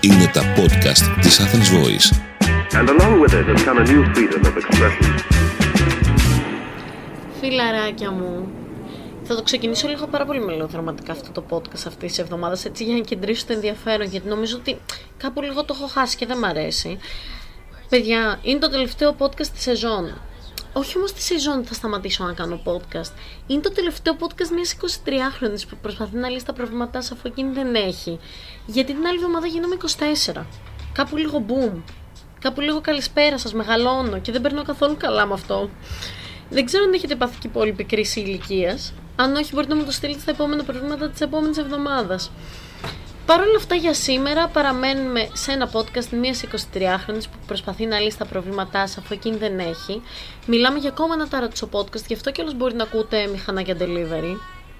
Είναι τα podcast της Athens Voice. And along with it has come a new freedom of expression. Φιλαράκια μου, θα το ξεκινήσω λίγο πάρα πολύ μελοδραματικά αυτό το podcast αυτής της εβδομάδας, έτσι για να κεντρήσω το ενδιαφέρον, γιατί νομίζω ότι κάπου λίγο το έχω χάσει και δεν μ' αρέσει. Παιδιά, είναι το τελευταίο podcast της σεζόν. Όχι όμως τη σεζόν θα σταματήσω να κάνω podcast. Είναι το τελευταίο podcast μιας 23χρονη που προσπαθεί να λύσει τα προβλήματά αφού εκείνη δεν έχει. Γιατί την άλλη εβδομάδα γίνομαι 24. Κάπου λίγο boom. Κάπου λίγο καλησπέρα σας, μεγαλώνω και δεν περνώ καθόλου καλά με αυτό. Δεν ξέρω αν έχετε πάθει και υπόλοιπη κρίση ηλικίας. Αν όχι, μπορείτε να μου το στείλετε στα επόμενα προβλήματα της επόμενης εβδομάδας. Παρ' όλα αυτά για σήμερα παραμένουμε σε ένα podcast μιας 23χρονη που προσπαθεί να λύσει τα προβλήματά σα αφού εκείνη δεν έχει. Μιλάμε για ακόμα ένα ταρατσο podcast, γι' αυτό κιόλας μπορεί να ακούτε μηχανάκια delivery.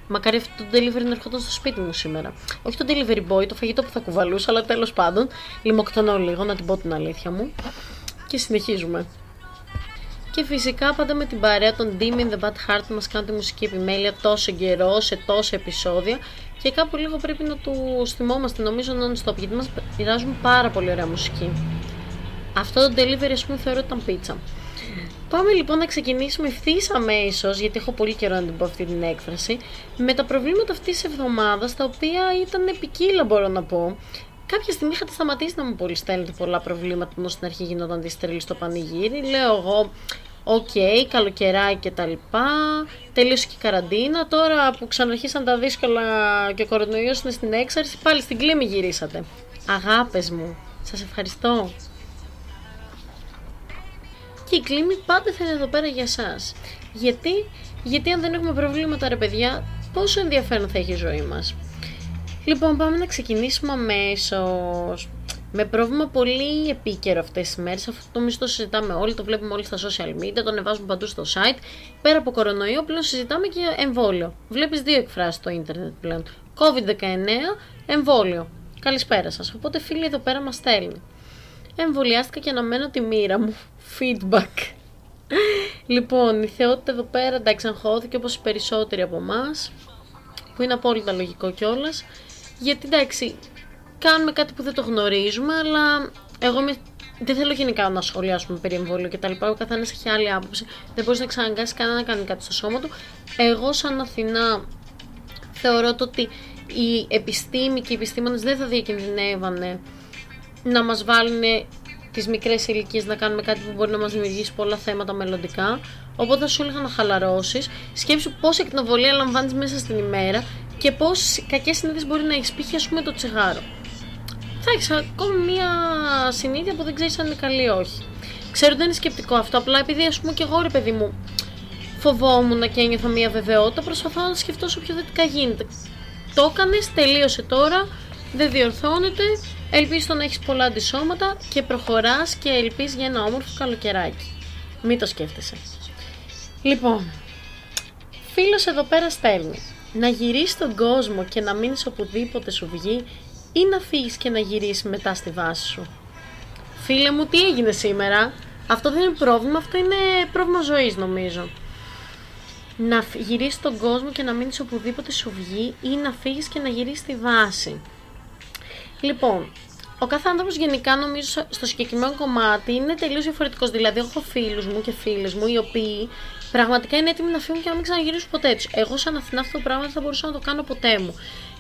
Μακάρι αυτό το delivery να ερχόταν στο σπίτι μου σήμερα. Όχι το delivery boy, το φαγητό που θα κουβαλούσα, αλλά τέλος πάντων. Λιμοκτονώ λίγο, να την πω την αλήθεια μου. Και συνεχίζουμε. Και φυσικά πάντα με την παρέα των Dim in the Bad Heart που μας κάνουν τη μουσική επιμέλεια τόσο καιρό, σε τόσα επεισόδια και κάπου λίγο πρέπει να του θυμόμαστε νομίζω non-stop γιατί μας πειράζουν πάρα πολύ ωραία μουσική. Αυτό το delivery ας πούμε θεωρώ ήταν πίτσα. Πάμε λοιπόν να ξεκινήσουμε ευθύς αμέσως, γιατί έχω πολύ καιρό να την πω αυτή την έκφραση, με τα προβλήματα αυτής της εβδομάδας, τα οποία ήταν ποικίλα, μπορώ να πω. Κάποια στιγμή είχατε σταματήσει να μου πολύ στέλνετε πολλά προβλήματα, ενώ στην αρχή γινόταν της τρελής το πανηγύρι. Λέω εγώ, OK, okay, καλοκαιράκι και τα λοιπά. Τελείωσε και η καραντίνα. Τώρα που ξαναρχίσαν τα δύσκολα και ο κορονοϊός είναι στην έξαρση, πάλι στην κλίμη γυρίσατε. Αγάπες μου, σας ευχαριστώ. Και η κλίμη πάντα θα είναι εδώ πέρα για σας. Γιατί, γιατί αν δεν έχουμε προβλήματα ρε παιδιά, πόσο ενδιαφέρον θα έχει η ζωή μας. Λοιπόν, πάμε να ξεκινήσουμε αμέσως. Με πρόβλημα πολύ επίκαιρο αυτές τις μέρες, αυτό το μισθό το συζητάμε όλοι, το βλέπουμε όλοι στα social media, το ανεβάζουμε παντού στο site. Πέρα από κορονοϊό, πλέον συζητάμε και εμβόλιο. Βλέπεις δύο εκφράσεις στο ίντερνετ πλέον. COVID-19, εμβόλιο. Καλησπέρα σας. Οπότε φίλοι εδώ πέρα μας στέλνει. Εμβολιάστηκα και αναμένω τη μοίρα μου. Feedback. λοιπόν, η θεότητα εδώ πέρα εντάξει αγχώθηκε όπως οι περισσότεροι από εμάς, που είναι απόλυτα λογικό κιόλας. Γιατί εντάξει, κάνουμε κάτι που δεν το γνωρίζουμε, αλλά εγώ δεν θέλω γενικά να σχολιάσουμε περί εμβόλιο και τα λοιπά. Ο καθένας έχει άλλη άποψη. Δεν μπορείς να εξαναγκάσεις κανένα να κάνει κάτι στο σώμα του. Εγώ, σαν Αθηνά, θεωρώ το ότι η επιστήμη και οι επιστήμονες δεν θα διακινδυνεύανε να μας βάλουν τις μικρές ηλικίες να κάνουμε κάτι που μπορεί να μας δημιουργήσει πολλά θέματα μελλοντικά. Οπότε θα σου έλεγα να χαλαρώσεις. Σκέψου πόση εκνοβολία λαμβάνεις μέσα στην ημέρα και πόσε κακές συνήθειες μπορεί να έχεις. Π.χ. ας πούμε το τσιγάρο θα έχεις ακόμη μία συνήθεια που δεν ξέρεις αν είναι καλή ή όχι. Ξέρω ότι δεν είναι σκεπτικό αυτό, απλά επειδή ας πούμε και εγώ ρε παιδί μου φοβόμουν και ένιωθα μία βεβαιότητα, προσπαθώ να σκεφτώ όσο πιο θετικά γίνεται. Το έκανες, τελείωσε τώρα, δεν διορθώνεται. Ελπίζω να έχεις πολλά αντισώματα και προχωράς και ελπίζεις για ένα όμορφο καλοκαιράκι. Μην το σκέφτεσαι. Λοιπόν, φίλος εδώ πέρα στέλνει. Να γυρίσεις τον κόσμο και να μείνεις οπουδήποτε σου βγει ή να φύγεις και να γυρίσεις μετά στη βάση σου. Φίλε μου, τι έγινε σήμερα; Αυτό δεν είναι πρόβλημα, αυτό είναι πρόβλημα ζωής νομίζω. Να γυρίσεις τον κόσμο και να μείνεις οπουδήποτε σου βγει ή να φύγεις και να γυρίσεις στη βάση. Λοιπόν, ο κάθε άνθρωπος γενικά νομίζω στο συγκεκριμένο κομμάτι είναι τελείως διαφορετικός. Δηλαδή, έχω φίλους μου και φίλες μου οι οποίοι πραγματικά είναι έτοιμοι να φύγουν και να μην ξαναγυρίσουν ποτέ τους. Εγώ, σαν Αθηνά, αυτό το πράγμα δεν θα μπορούσα να το κάνω ποτέ μου.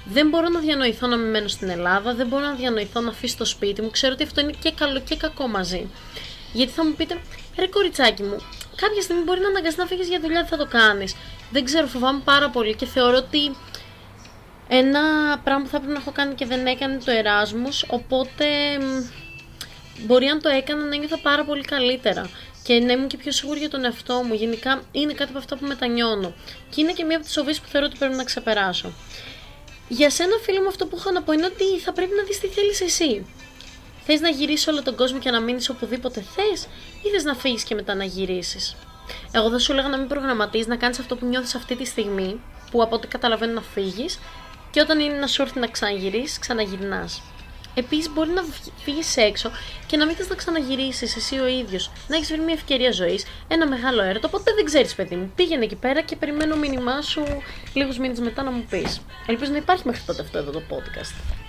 Δεν μπορώ να διανοηθώ να μην μένω στην Ελλάδα, δεν μπορώ να διανοηθώ να αφήσω το σπίτι μου. Ξέρω ότι αυτό είναι και καλό και κακό μαζί. Γιατί θα μου πείτε, ρε κοριτσάκι μου, κάποια στιγμή μπορεί να αναγκαστείς να φύγεις για δουλειά, δεν θα το κάνεις. Δεν ξέρω, φοβάμαι πάρα πολύ και θεωρώ ότι ένα πράγμα που θα πρέπει να έχω κάνει και δεν έκανε το Εράσμους, οπότε μπορεί αν το έκανα να νιώθω πάρα πολύ καλύτερα και να ήμουν και πιο σίγουρη για τον εαυτό μου. Γενικά είναι κάτι από αυτά που μετανιώνω. Και είναι και μία από τις σοβίε που θεωρώ ότι πρέπει να ξεπεράσω. Για σένα, φίλο μου, αυτό που έχω να πω είναι ότι θα πρέπει να δεις τι θέλεις εσύ. Θες να γυρίσεις όλο τον κόσμο και να μείνεις οπουδήποτε θες, ή θες να φύγεις και μετά να γυρίσεις; Εγώ θα σου έλεγα να μην προγραμματίζεις, να κάνεις αυτό που νιώθεις αυτή τη στιγμή, που από ό,τι καταλαβαίνω να φύγεις, και όταν είναι να σου έρθει να ξαναγυρίσεις, ξαναγυρνάς. Επίσης, μπορεί να φύγεις έξω και να μην θες να ξαναγυρίσεις εσύ ο ίδιος. Να έχεις βρει μια ευκαιρία ζωής, ένα μεγάλο έρωτο. Οπότε δεν ξέρεις, παιδί μου. Πήγαινε εκεί πέρα και περιμένω μήνυμά σου λίγους μήνες μετά να μου πεις. Ελπίζω να υπάρχει μέχρι τότε αυτό εδώ το podcast.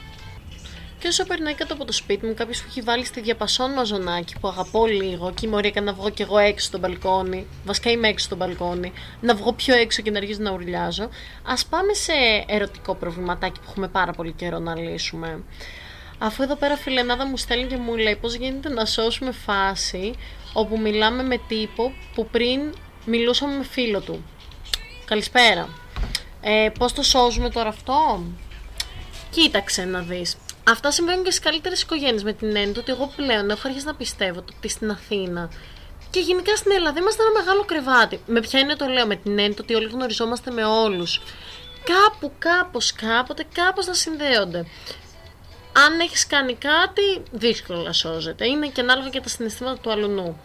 Και όσο περνάει κάτω από το σπίτι μου, κάποιος που έχει βάλει στη διαπασόν μαζονάκι που αγαπώ λίγο και η έκανε να βγω κι εγώ έξω στο μπαλκόνι. Βασικά είμαι έξω στο μπαλκόνι. Να βγω πιο έξω και να αρχίσω να ουρλιάζω. Α πάμε σε ερωτικό προβληματάκι που έχουμε πάρα πολύ καιρό να λύσουμε. Αφού εδώ πέρα φιλενάδα μου στέλνει και μου λέει πώς γίνεται να σώσουμε φάση όπου μιλάμε με τύπο που πριν μιλούσαμε με φίλο του. Καλησπέρα. Ε, πώς το σώζουμε τώρα αυτό; Κοίταξε να δεις. Αυτά συμβαίνουν και στις καλύτερες οικογένειες με την έννοια ότι εγώ πλέον έχω αρχίσει να πιστεύω ότι στην Αθήνα και γενικά στην Ελλάδα είμαστε ένα μεγάλο κρεβάτι. Με ποια είναι το λέω, με την έννοια ότι όλοι γνωριζόμαστε με όλους. Κάπου, κάπως, κάποτε, κάπως να συνδέονται αν έχεις κάνει κάτι, δύσκολα σώζεται. Είναι και ανάλογα και τα συναισθήματα του αλουνού.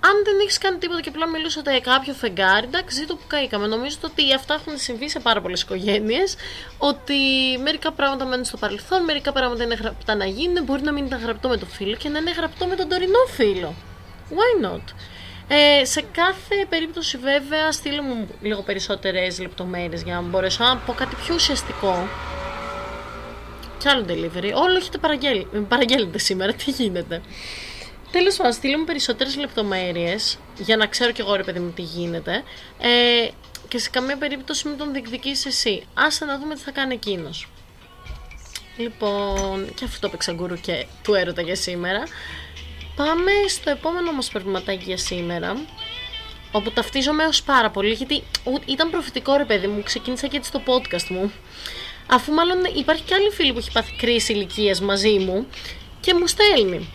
Αν δεν έχεις κάνει τίποτα και απλά μιλούσατε για κάποιο φεγγάρι, εντάξει, ζήτω που καήκαμε. Νομίζω ότι αυτά έχουν συμβεί σε πάρα πολλές οικογένειες. Ότι μερικά πράγματα μένουν στο παρελθόν, μερικά πράγματα είναι γραπτά να γίνουν. Μπορεί να μην ήταν γραπτό με το φίλο και να είναι γραπτό με τον τωρινό φίλο. Why not? Ε, σε κάθε περίπτωση βέβαια στείλω μου λίγο περισσότερες λεπτομέρειες για να μπορέσω να πω κάτι πιο ουσιαστικό κι άλλο delivery. Όλο έχετε παραγγέλ... παραγγέλνετε σήμερα. Τι γίνεται; Τέλος πάντων, στείλω μου περισσότερες λεπτομέρειες για να ξέρω κι εγώ ρε παιδί μου τι γίνεται. Ε, και σε καμία περίπτωση μην τον διεκδικήσει εσύ. Άσε να δούμε τι θα κάνει εκείνος. Λοιπόν, και αυτό το παίξα γκουρου και του έρωτα για σήμερα. Πάμε στο επόμενο μας προβληματάκι για σήμερα όπου ταυτίζομαι ως πάρα πολύ γιατί ήταν προφητικό ρε παιδί μου, ξεκίνησα και έτσι το podcast μου Αφού μάλλον υπάρχει και άλλη φίλη που έχει πάθει κρίση ηλικίας μαζί μου και μου στέλνει.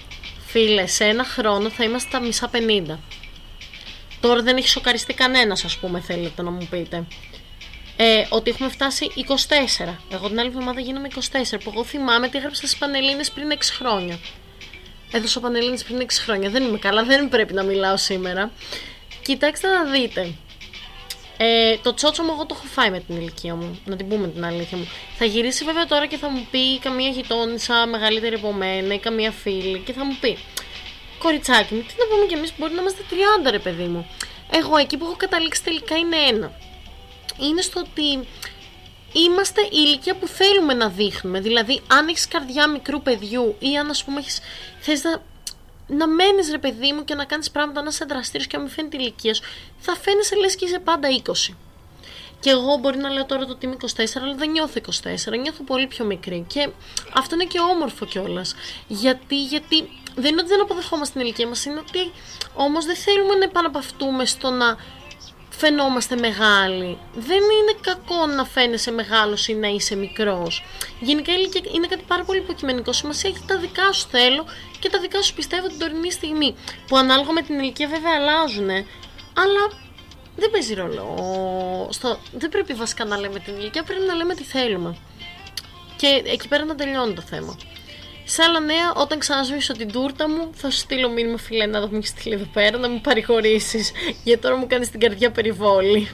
Φίλε, σε ένα χρόνο θα είμαστε τα μισά 50. Τώρα δεν έχει σοκαριστεί κανένας, ας πούμε, θέλετε να μου πείτε. Ε, ότι έχουμε φτάσει 24. Εγώ την άλλη εβδομάδα γίνομαι 24. Που εγώ θυμάμαι τι έγραψα στις Πανελίνε πριν 6 χρόνια. Έδωσα Πανελίνε πριν 6 χρόνια. Δεν είμαι καλά, δεν πρέπει να μιλάω σήμερα. Κοιτάξτε να δείτε. Ε, το τσότσο μου εγώ το έχω φάει με την ηλικία μου, να την πούμε την αλήθεια μου. Θα γυρίσει βέβαια τώρα και θα μου πει καμία γειτόνισσα μεγαλύτερη από μένα ή καμία φίλη και θα μου πει Κοριτσάκι μου, τι να πούμε κι εμείς μπορεί να είμαστε 30 ρε παιδί μου. Εγώ εκεί που έχω καταλήξει τελικά είναι ένα. Είναι στο ότι είμαστε η ηλικία που θέλουμε να δείχνουμε. Δηλαδή, αν έχεις καρδιά μικρού παιδιού ή αν ας πούμε έχεις, θες να να μένεις ρε παιδί μου και να κάνεις πράγματα, να είσαι δραστήριος και να μην φαίνει τη ηλικία σου, θα φαίνεσαι λες και είσαι πάντα 20. Και εγώ μπορεί να λέω τώρα το ότι είμαι 24, αλλά δεν νιώθω 24, νιώθω πολύ πιο μικρή. Και αυτό είναι και όμορφο κιόλας. Γιατί, γιατί δεν είναι ότι δεν αποδεχόμαστε την ηλικία μας, είναι ότι όμως δεν θέλουμε να επαναπαυτούμε στο να φαινόμαστε μεγάλοι. Δεν είναι κακό να φαίνεσαι μεγάλος ή να είσαι μικρός. Γενικά η ηλικία είναι κάτι πάρα πολύ υποκειμενικό. Σημασία έχει τα δικά σου θέλω και τα δικά σου πιστεύω την τωρινή στιγμή. Που ανάλογα με την ηλικία βέβαια αλλάζουν, αλλά δεν παίζει ρόλο. Στο... Δεν πρέπει βασικά να λέμε την ηλικία, πρέπει να λέμε τι θέλουμε. Και εκεί πέρα να τελειώνει το θέμα. Σε άλλα νέα, όταν ξανασβήσω την τούρτα μου, θα σου στείλω μήνυμα φιλέ να μου έχει στείλει εδώ πέρα να μου παρηγορήσεις. Γιατί τώρα μου κάνεις την καρδιά περιβόλη.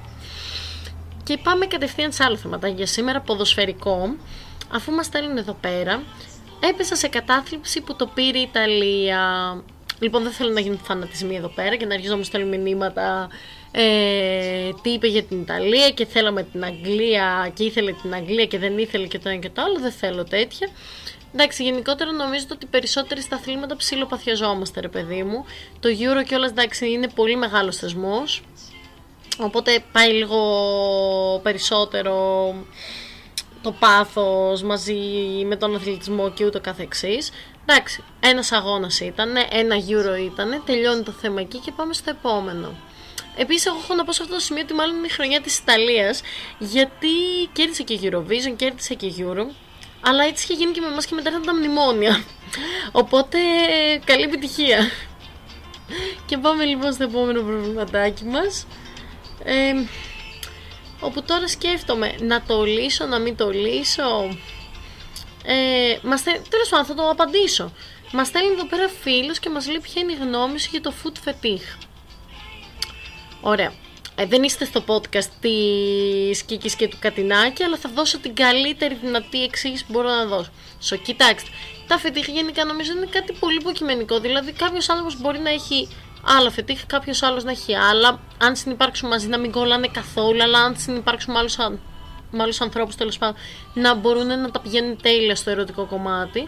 Και πάμε κατευθείαν σε άλλο θέματα για σήμερα, ποδοσφαιρικό. Αφού μας στέλνουν εδώ πέρα, έπεσα σε κατάθλιψη που το πήρε η Ιταλία. Λοιπόν, δεν θέλω να γίνουν φανατισμοί εδώ πέρα και να αρχίσω να μου στέλνουν μηνύματα ε, τι είπε για την Ιταλία και θέλαμε την Αγγλία και ήθελε την Αγγλία και δεν ήθελε και το ένα και το άλλο. Δεν θέλω τέτοια. Εντάξει, γενικότερα νομίζω ότι περισσότεροι στα αθλήματα ψιλοπαθιαζόμαστε, ρε παιδί μου. Το Euro κιόλας εντάξει είναι πολύ μεγάλος θεσμός. Οπότε πάει λίγο περισσότερο το πάθος μαζί με τον αθλητισμό και ούτω καθεξής. Εντάξει, ένας αγώνας ήταν, ένα Euro ήταν, τελειώνει το θέμα εκεί και πάμε στο επόμενο. Επίσης, εγώ έχω να πω σε αυτό το σημείο ότι μάλλον είναι η χρονιά της Ιταλίας, γιατί κέρδισε και Eurovision, κέρδισε και Euro. Αλλά έτσι είχε γίνει και με εμάς και μετά ήταν τα μνημόνια. Οπότε καλή επιτυχία. Και πάμε λοιπόν στο επόμενο προβληματάκι μας. Ε, όπου τώρα σκέφτομαι να το λύσω, να μην το λύσω. Ε, μας, τέλος πάντων θα το απαντήσω. Μας στέλνει εδώ πέρα φίλος και μας λέει ποια είναι η γνώμη σου για το food fetish. Ωραία. Ε, δεν είστε στο podcast της Κίκης και του Κατινάκη, αλλά θα δώσω την καλύτερη δυνατή εξήγηση που μπορώ να δώσω. So, κοιτάξτε, τα φετίχ γενικά νομίζω είναι κάτι πολύ υποκειμενικό. Δηλαδή, κάποιος άνθρωπος μπορεί να έχει άλλα φετίχ, κάποιος άλλος να έχει άλλα. Αν συνεπάρξουν μαζί να μην κολλάνε καθόλου, αλλά αν συνεπάρξουν με άλλους με άλλους ανθρώπους τέλος πάντων, να μπορούν να τα πηγαίνουν τέλεια στο ερωτικό κομμάτι.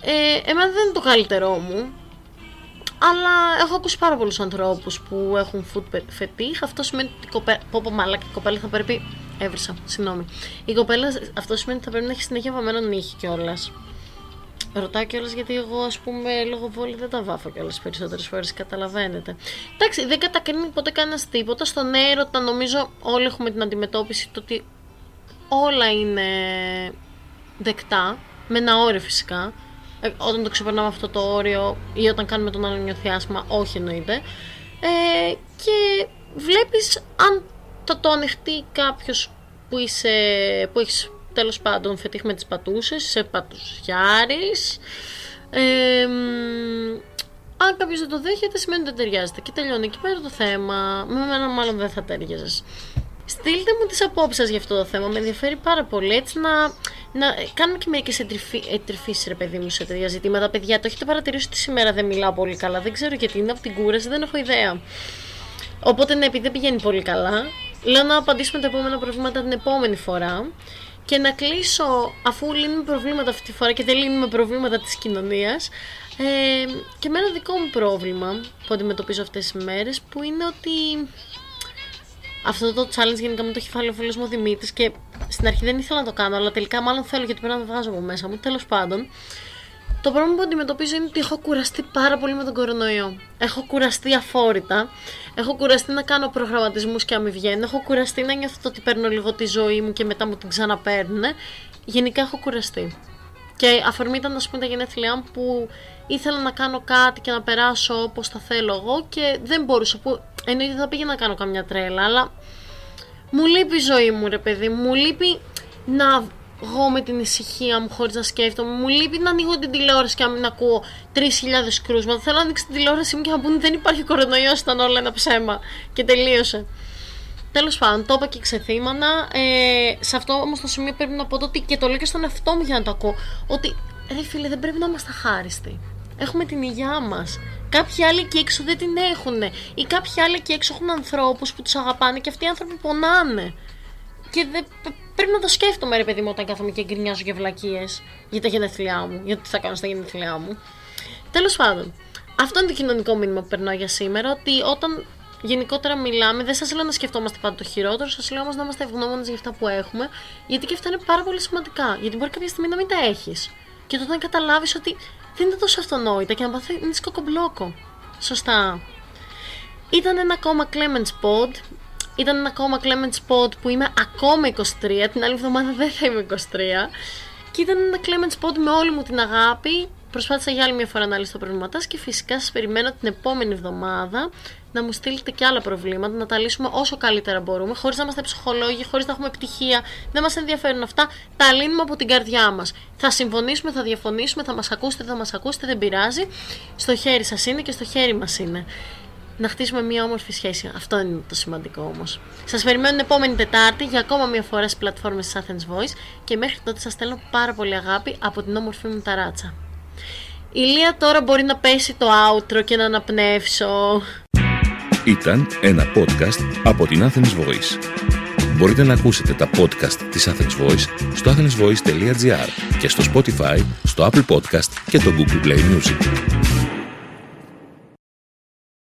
Ε, εμένα δεν είναι το καλύτερό μου. Αλλά έχω ακούσει πάρα πολλούς ανθρώπους που έχουν food fetish. Αυτό σημαίνει ότι η κοπέλα. Πω, πω, μαλάκα, η κοπέλα θα πρέπει. Έβρισα, συγγνώμη. Η κοπέλα, αυτό σημαίνει ότι θα πρέπει να έχει συνέχεια βαμμένο νύχι κιόλας. Ρωτάω κιόλας γιατί εγώ, ας πούμε, λόγω βόλη δεν τα βάφω κιόλας περισσότερες φορές. Καταλαβαίνετε. Εντάξει, δεν κατακρίνει ποτέ κανένας τίποτα. Στον έρωτα, νομίζω, όλοι έχουμε την αντιμετώπιση το ότι όλα είναι δεκτά. Με ένα όριο φυσικά. Ε, όταν το ξεπερνάμε αυτό το όριο ή όταν κάνουμε τον άλλο νιωθιάσμα, όχι εννοείται. Ε, και βλέπεις αν θα το ανοιχτεί κάποιος που, είσαι, που έχεις τέλος πάντων φετίχ με τις πατούσες, σε πατουσιάρης. Ε, αν κάποιος δεν το δέχεται, σημαίνει ότι δεν ταιριάζεται. Και τελειώνει εκεί πέρα το θέμα. Με μένα, μάλλον δεν θα ταιριάζεις. Στείλτε μου τις απόψεις σας για αυτό το θέμα, με ενδιαφέρει πάρα πολύ έτσι να, να κάνουμε και μερικές εντρυφήσεις ρε παιδί μου σε τέτοια ζητήματα. Παιδιά, το έχετε παρατηρήσει ότι σήμερα δεν μιλάω πολύ καλά, δεν ξέρω γιατί είναι από την κούραση, δεν έχω ιδέα. Οπότε ναι, επειδή δεν πηγαίνει πολύ καλά, λέω να απαντήσουμε τα επόμενα προβλήματα την επόμενη φορά και να κλείσω αφού λύνουμε προβλήματα αυτή τη φορά και δεν λύνουμε προβλήματα της κοινωνίας ε, και με ένα δικό μου πρόβλημα που αντιμετωπίζω αυτές τις μέρες που είναι ότι αυτό το challenge γενικά με το έχει φάει ο φίλο μου Δημήτρης και στην αρχή δεν ήθελα να το κάνω, αλλά τελικά μάλλον θέλω γιατί πρέπει να το βγάζω από μέσα μου. Τέλος πάντων, το πρόβλημα που αντιμετωπίζω είναι ότι έχω κουραστεί πάρα πολύ με τον κορονοϊό. Έχω κουραστεί αφόρητα. Έχω κουραστεί να κάνω προγραμματισμούς και αν βγαίνουν. Έχω κουραστεί να νιώθω ότι παίρνω λίγο τη ζωή μου και μετά μου την ξαναπαίρνουν. Γενικά έχω κουραστεί. Και αφορμή ήταν, ας πούμε, τα γενέθλιά μου που ήθελα να κάνω κάτι και να περάσω όπως θα θέλω εγώ και δεν μπορούσα. Που εννοείται θα πήγαινα να κάνω καμιά τρέλα, αλλά μου λείπει η ζωή μου, ρε παιδί μου. λείπει να βγω με την ησυχία μου χωρίς να σκέφτομαι. Μου λείπει να ανοίγω την τηλεόραση και να μην ακούω 3.000 κρούσματα. Θέλω να ανοίξει την τηλεόραση μου και να πούνε δεν υπάρχει κορονοϊός, ήταν όλα ένα ψέμα. Και τελείωσε. Τέλος πάντων, το είπα και ξεθύμανα. Ε, σε αυτό όμως το σημείο πρέπει να πω ότι και το λέω και στον εαυτό μου για να το ακούω. Ότι ρε φίλε, δεν πρέπει να είμαστε χάριστοι. Έχουμε την υγειά μας. Κάποιοι άλλοι εκεί έξω δεν την έχουν. Ή κάποιοι άλλοι εκεί έξω έχουν ανθρώπους που τους αγαπάνε και αυτοί οι άνθρωποι πονάνε. Και δεν, πρέπει να το σκέφτομαι, ρε παιδί μου, όταν κάθομαι και γκρινιάζω για βλακίες για τα γενέθλιά μου, για τι θα κάνω στα γενέθλιά μου. Τέλος πάντων, αυτό είναι το κοινωνικό μήνυμα που περνάω για σήμερα, ότι όταν γενικότερα μιλάμε, δεν σας λέω να σκεφτόμαστε πάντα το χειρότερο, σας λέω όμως να είμαστε ευγνώμονες για αυτά που έχουμε, γιατί και αυτά είναι πάρα πολύ σημαντικά. Γιατί μπορεί κάποια στιγμή να μην τα έχεις. Και τότε να καταλάβεις ότι δεν είναι τόσο αυτονόητα και να παθαίνεις σκοκομπλόκο. Σωστά. Ήταν ένα ακόμα Clemens Pod. Ήταν ένα ακόμα Clemens Pod που είμαι ακόμα 23. Την άλλη εβδομάδα δεν θα είμαι 23. Και ήταν ένα Clemens Pod με όλη μου την αγάπη. Προσπάθησα για άλλη μια φορά να λύσω το πρόβλημα και φυσικά σας περιμένω την επόμενη εβδομάδα να μου στείλετε και άλλα προβλήματα, να τα λύσουμε όσο καλύτερα μπορούμε, χωρίς να είμαστε ψυχολόγοι, χωρίς να έχουμε επιτυχία. Δεν μας ενδιαφέρουν αυτά. Τα λύνουμε από την καρδιά μας. Θα συμφωνήσουμε, θα διαφωνήσουμε, θα μας ακούσετε, θα μας ακούσετε, δεν πειράζει. Στο χέρι σας είναι και στο χέρι μας είναι. Να χτίσουμε μια όμορφη σχέση. Αυτό είναι το σημαντικό όμως. Σας περιμένω την επόμενη Τετάρτη για ακόμα μια φορά στις πλατφόρμες της Athens Voice και μέχρι τότε σας στέλνω πάρα πολύ αγάπη από την όμορφη μου ταράτσα. Η Λία τώρα μπορεί να πέσει το outro και να αναπνεύσω. Ήταν ένα podcast από την Athens Voice. Μπορείτε να ακούσετε τα podcast της Athens Voice στο athensvoice.gr και στο Spotify, στο Apple Podcast και το Google Play Music.